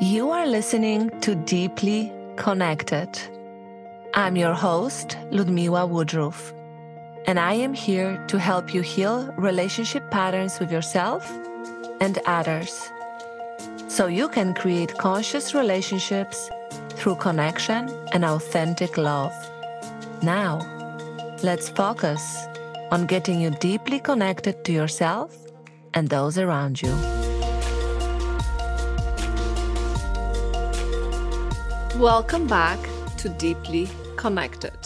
You are listening to Deeply Connected. I'm your host, Ludmila Woodruff, and I am here to help you heal relationship patterns with yourself and others so you can create conscious relationships through connection and authentic love. Now, let's focus on getting you deeply connected to yourself and those around you. Welcome back to Deeply Connected.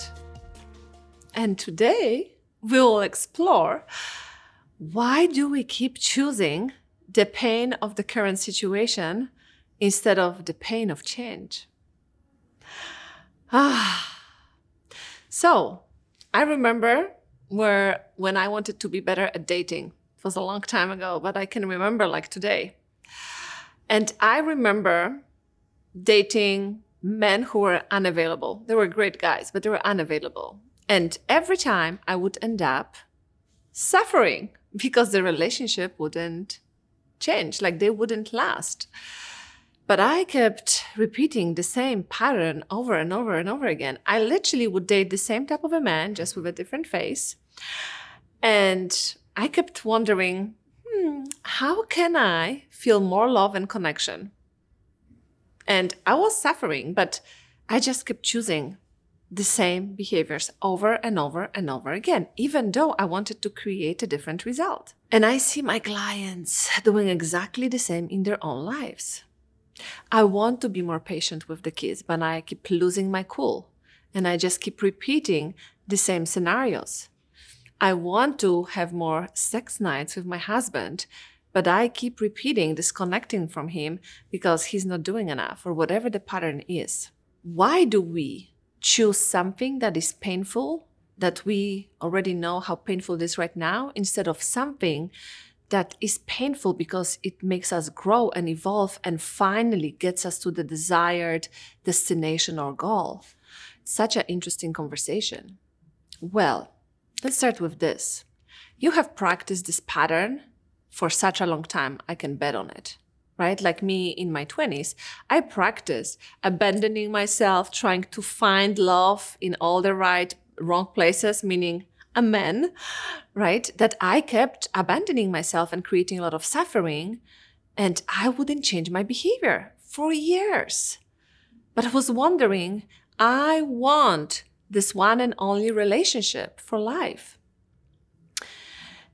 And today we will explore why do we keep choosing the pain of the current situation instead of the pain of change? Ah. So, I remember where when I wanted to be better at dating. It was a long time ago, but I can remember like today. And I remember dating men who were unavailable. They were great guys, but they were unavailable. And every time I would end up suffering because the relationship wouldn't change, like they wouldn't last. But I kept repeating the same pattern over and over and over again. I literally would date the same type of a man, just with a different face. And I kept wondering, hmm, how can I feel more love and connection and I was suffering, but I just kept choosing the same behaviors over and over and over again, even though I wanted to create a different result. And I see my clients doing exactly the same in their own lives. I want to be more patient with the kids, but I keep losing my cool and I just keep repeating the same scenarios. I want to have more sex nights with my husband, but I keep repeating disconnecting from him because he's not doing enough or whatever the pattern is. Why do we choose something that is painful, that we already know how painful it is right now, instead of something that is painful because it makes us grow and evolve and finally gets us to the desired destination or goal? Such an interesting conversation. Well, let's start with this. You have practiced this pattern for such a long time, I can bet on it. Right? Like me in my 20s, I practiced abandoning myself, trying to find love in all the right, wrong places, meaning a man, right? That I kept abandoning myself and creating a lot of suffering. And I wouldn't change my behavior for years. But I was wondering, I want this one and only relationship for life.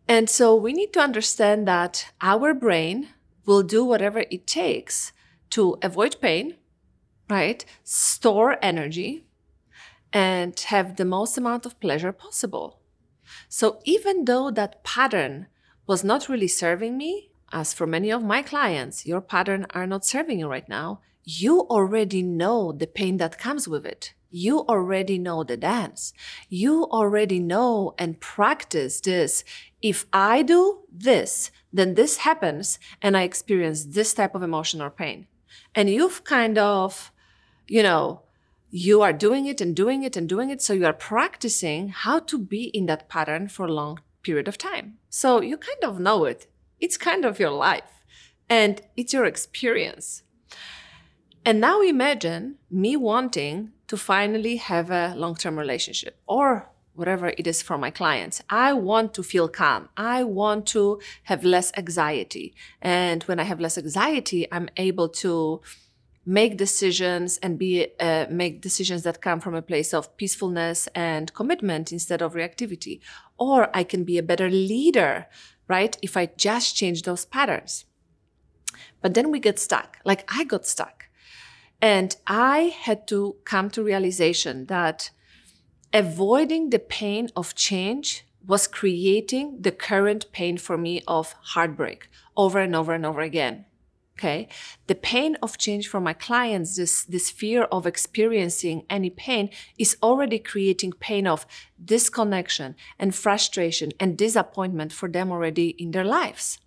And so we need to understand that our brain will do whatever it takes to avoid pain, right? Store energy and have the most amount of pleasure possible. So even though that pattern was not really serving me, as for many of my clients, your pattern are not serving you right now, you already know the pain that comes with it you already know the dance. You already know and practice this. If I do this, then this happens and I experience this type of emotion or pain. And you've kind of, you know, you are doing it and doing it and doing it. So you are practicing how to be in that pattern for a long period of time. So you kind of know it. It's kind of your life and it's your experience. And now imagine me wanting to finally have a long term relationship or whatever it is for my clients. I want to feel calm. I want to have less anxiety. And when I have less anxiety, I'm able to make decisions and be uh, make decisions that come from a place of peacefulness and commitment instead of reactivity or i can be a better leader right if i just change those patterns but then we get stuck like i got stuck and I had to come to realization that avoiding the pain of change was creating the current pain for me of heartbreak over and over and over again. Okay. The pain of change for my clients, this, this fear of experiencing any pain is already creating pain of disconnection and frustration and disappointment for them already in their lives.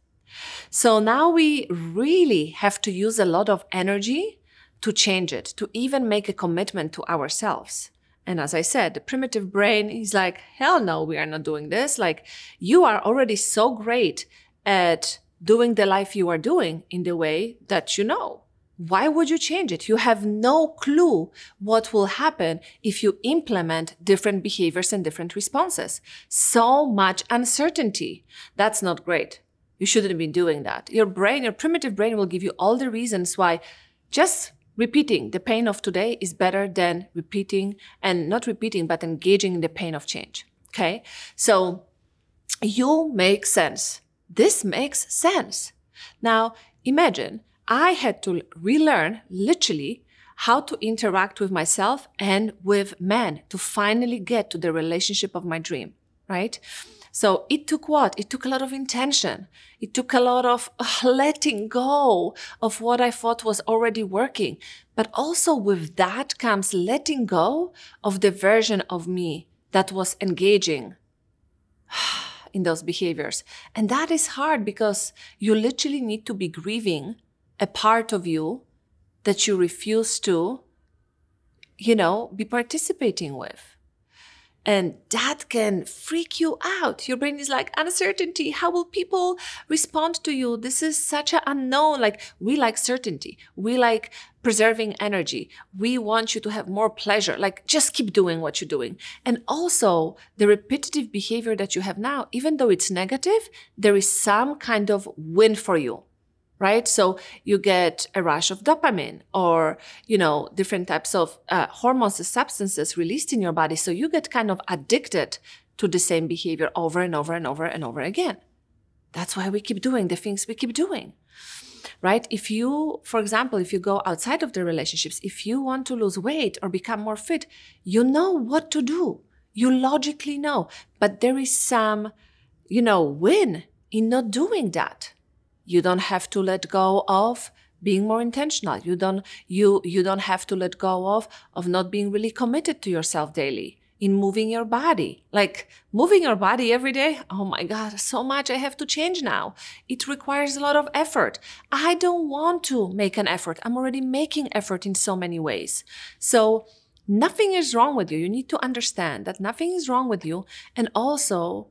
So now we really have to use a lot of energy to change it, to even make a commitment to ourselves. And as I said, the primitive brain is like, hell no, we are not doing this. Like, you are already so great at doing the life you are doing in the way that you know. why would you change it? You have no clue what will happen if you implement different behaviors and different responses. So much uncertainty. That's not great. You shouldn't be doing that. Your brain, your primitive brain will give you all the reasons why just repeating the pain of today is better than repeating and not repeating, but engaging in the pain of change. Okay. So you make sense. This makes sense. Now imagine I had to relearn literally how to interact with myself and with men to finally get to the relationship of my dream, right? So it took what? It took a lot of intention. It took a lot of uh, letting go of what I thought was already working. But also with that comes letting go of the version of me that was engaging in those behaviors. And that is hard because you literally need to be grieving a part of you that you refuse to, you know, be participating with. And that can freak you out. Your brain is like uncertainty. How will people respond to you? This is such an unknown. Like we like certainty. We like preserving energy. We want you to have more pleasure. Like just keep doing what you're doing. And also the repetitive behavior that you have now, even though it's negative, there is some kind of win for you right? So you get a rush of dopamine or, you know, different types of uh, hormones and substances released in your body. So you get kind of addicted to the same behavior over and over and over and over again. That's why we keep doing the things we keep doing. Right? If you, for example, if you go outside of the relationships, if you want to lose weight or become more fit, you know what to do. You logically know, but there is some, you know, win in not doing that you don't have to let go of being more intentional. You don't, you, you don't have to let go of, of not being really committed to yourself daily in moving your body. Like moving your body every day. Oh my God, so much I have to change now. It requires a lot of effort. I don't want to make an effort. I'm already making effort in so many ways. So nothing is wrong with you. You need to understand that nothing is wrong with you. And also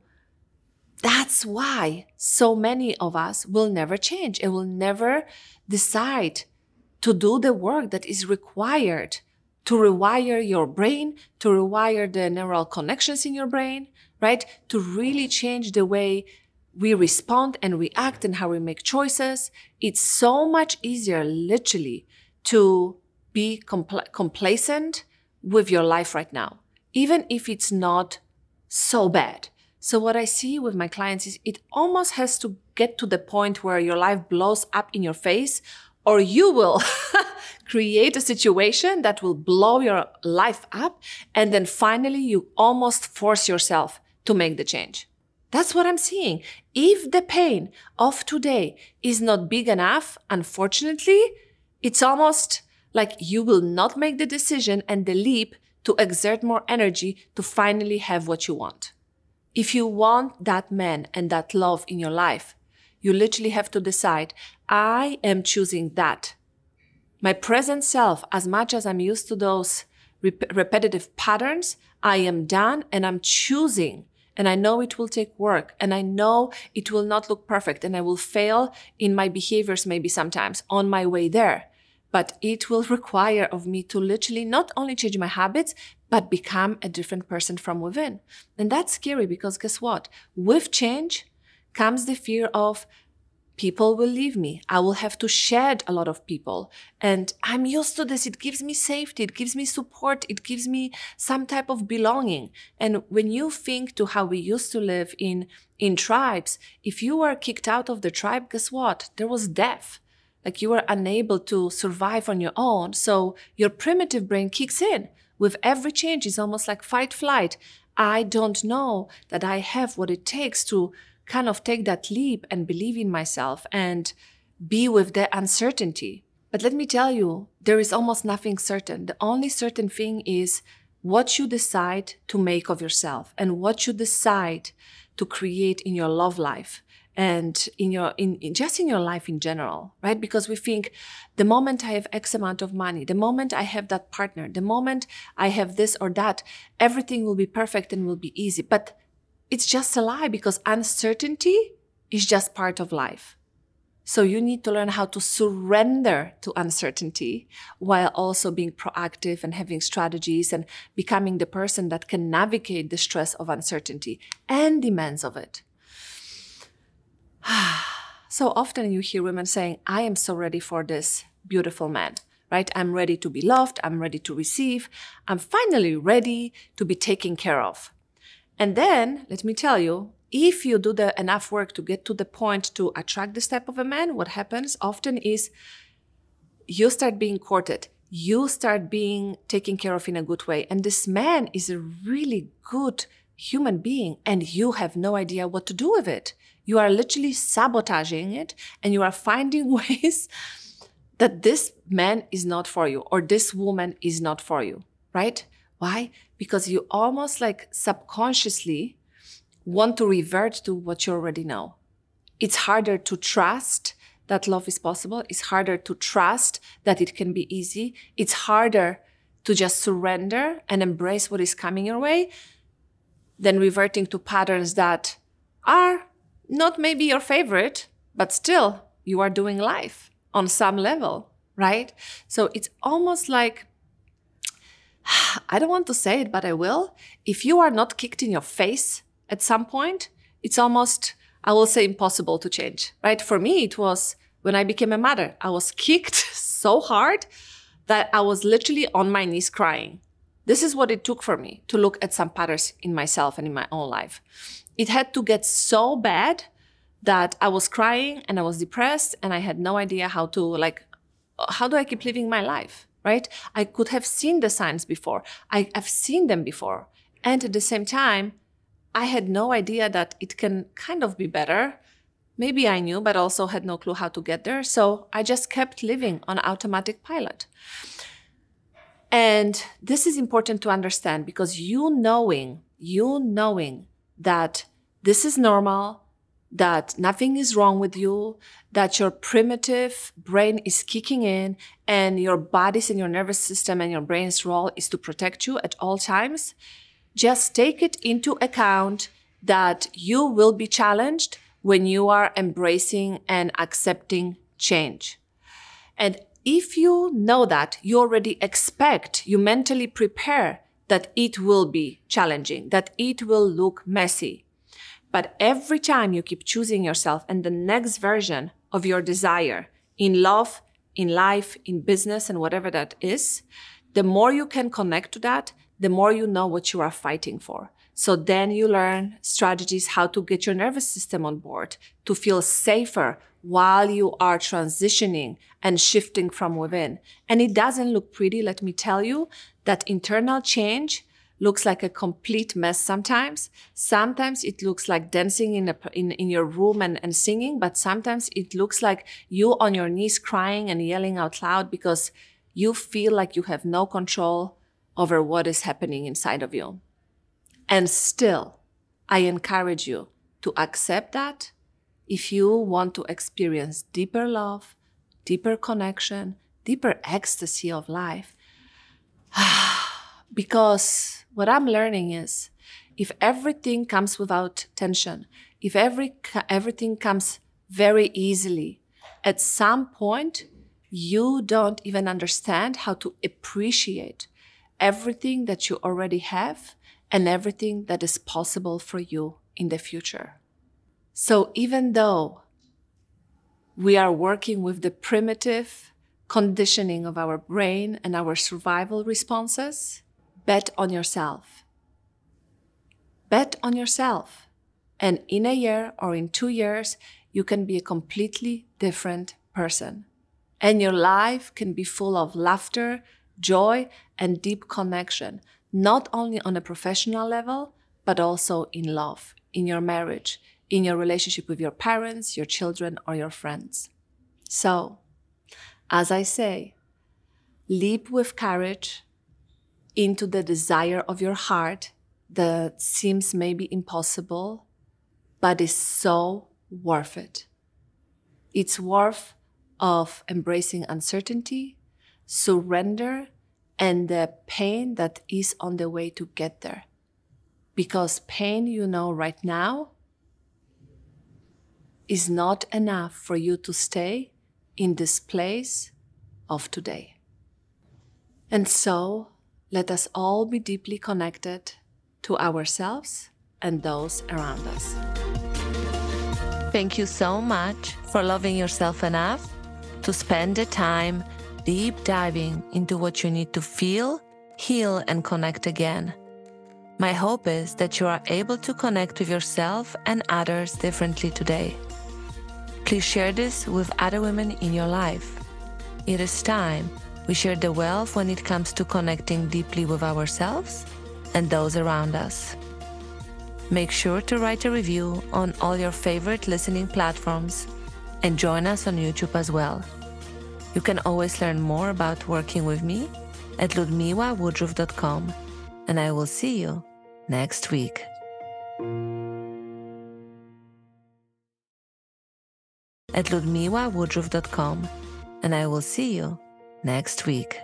that's why so many of us will never change and will never decide to do the work that is required to rewire your brain, to rewire the neural connections in your brain, right? To really change the way we respond and react and how we make choices. It's so much easier, literally, to be compl- complacent with your life right now, even if it's not so bad. So what I see with my clients is it almost has to get to the point where your life blows up in your face or you will create a situation that will blow your life up. And then finally you almost force yourself to make the change. That's what I'm seeing. If the pain of today is not big enough, unfortunately, it's almost like you will not make the decision and the leap to exert more energy to finally have what you want. If you want that man and that love in your life, you literally have to decide, I am choosing that. My present self, as much as I'm used to those rep- repetitive patterns, I am done and I'm choosing. And I know it will take work and I know it will not look perfect and I will fail in my behaviors maybe sometimes on my way there. But it will require of me to literally not only change my habits, but become a different person from within. And that's scary because guess what? With change comes the fear of people will leave me. I will have to shed a lot of people. And I'm used to this. It gives me safety. It gives me support. It gives me some type of belonging. And when you think to how we used to live in, in tribes, if you were kicked out of the tribe, guess what? There was death. Like you were unable to survive on your own. So your primitive brain kicks in with every change, it's almost like fight flight. I don't know that I have what it takes to kind of take that leap and believe in myself and be with the uncertainty. But let me tell you, there is almost nothing certain. The only certain thing is what you decide to make of yourself and what you decide to create in your love life and in your in, in, just in your life in general right? Because we think the moment i have x amount of money the moment i have that partner the moment i have this or that everything will be perfect and will be easy. But it's just a lie because uncertainty is just part of life. So you need to learn how to surrender to uncertainty while also being proactive and having strategies and becoming the person that can navigate the stress of uncertainty and demands of it. so often you hear women saying, I am so ready for this beautiful man, right? I'm ready to be loved. I'm ready to receive. I'm finally ready to be taken care of. And then, let me tell you, if you do the enough work to get to the point to attract this type of a man, what happens often is you start being courted. You start being taken care of in a good way. And this man is a really good human being, and you have no idea what to do with it. You are literally sabotaging it, and you are finding ways that this man is not for you or this woman is not for you, right? Why? Because you almost like subconsciously want to revert to what you already know. It's harder to trust that love is possible. It's harder to trust that it can be easy. It's harder to just surrender and embrace what is coming your way than reverting to patterns that are not maybe your favorite, but still you are doing life on some level, right? So it's almost like I don't want to say it, but I will. If you are not kicked in your face at some point, it's almost, I will say, impossible to change, right? For me, it was when I became a mother. I was kicked so hard that I was literally on my knees crying. This is what it took for me to look at some patterns in myself and in my own life. It had to get so bad that I was crying and I was depressed and I had no idea how to like how do I keep living my life, right? I could have seen the signs before. I, have seen them before. And at the same time, I had no idea that it can kind of be better. Maybe I knew, but also had no clue how to get there. So I just kept living on automatic pilot. And this is important to understand because you knowing, you knowing that this is normal, that nothing is wrong with you, that your primitive brain is kicking in and your body's and your nervous system and your brain's role is to protect you at all times just take it into account that you will be challenged when you are embracing and accepting change. And if you know that, you already expect, you mentally prepare that it will be challenging, that it will look messy. But every time you keep choosing yourself and the next version of your desire in love, in life, in business, and whatever that is, the more you can connect to that, the more you know what you are fighting for. So then you learn strategies how to get your nervous system on board to feel safer while you are transitioning and shifting from within. And it doesn't look pretty. Let me tell you that internal change looks like a complete mess sometimes. Sometimes it looks like dancing in, a, in, in your room and, and singing, but sometimes it looks like you on your knees crying and yelling out loud because you feel like you have no control over what is happening inside of you. And still, I encourage you to accept that if you want to experience deeper love, deeper connection, deeper ecstasy of life. because what I'm learning is if everything comes without tension, if every, everything comes very easily, at some point, you don't even understand how to appreciate everything that you already have and everything that is possible for you in the future. So even though we are working with the primitive conditioning of our brain and our survival responses, bet on yourself. Bet on yourself. And in a year or in two years, you can be a completely different person. And your life can be full of laughter, joy, and deep connection, not only on a professional level, but also in love, in your marriage, in your relationship with your parents, your children, or your friends. So, as I say, leap with courage into the desire of your heart that seems maybe impossible, but is so worth it. It's worth of embracing uncertainty, surrender and the pain that is on the way to get there. Because pain, you know, right now is not enough for you to stay in this place of today. And so, let us all be deeply connected to ourselves and those around us. Thank you so much for loving yourself enough to spend the time deep diving into what you need to feel, heal, and connect again. My hope is that you are able to connect with yourself and others differently today. Please share this with other women in your life. It is time we share the wealth when it comes to connecting deeply with ourselves and those around us. Make sure to write a review on all your favorite listening platforms and join us on YouTube as well. You can always learn more about working with me at ludmilawoodruff.com, and I will see you next week. At ludmilawoodruff.com, and I will see you next week.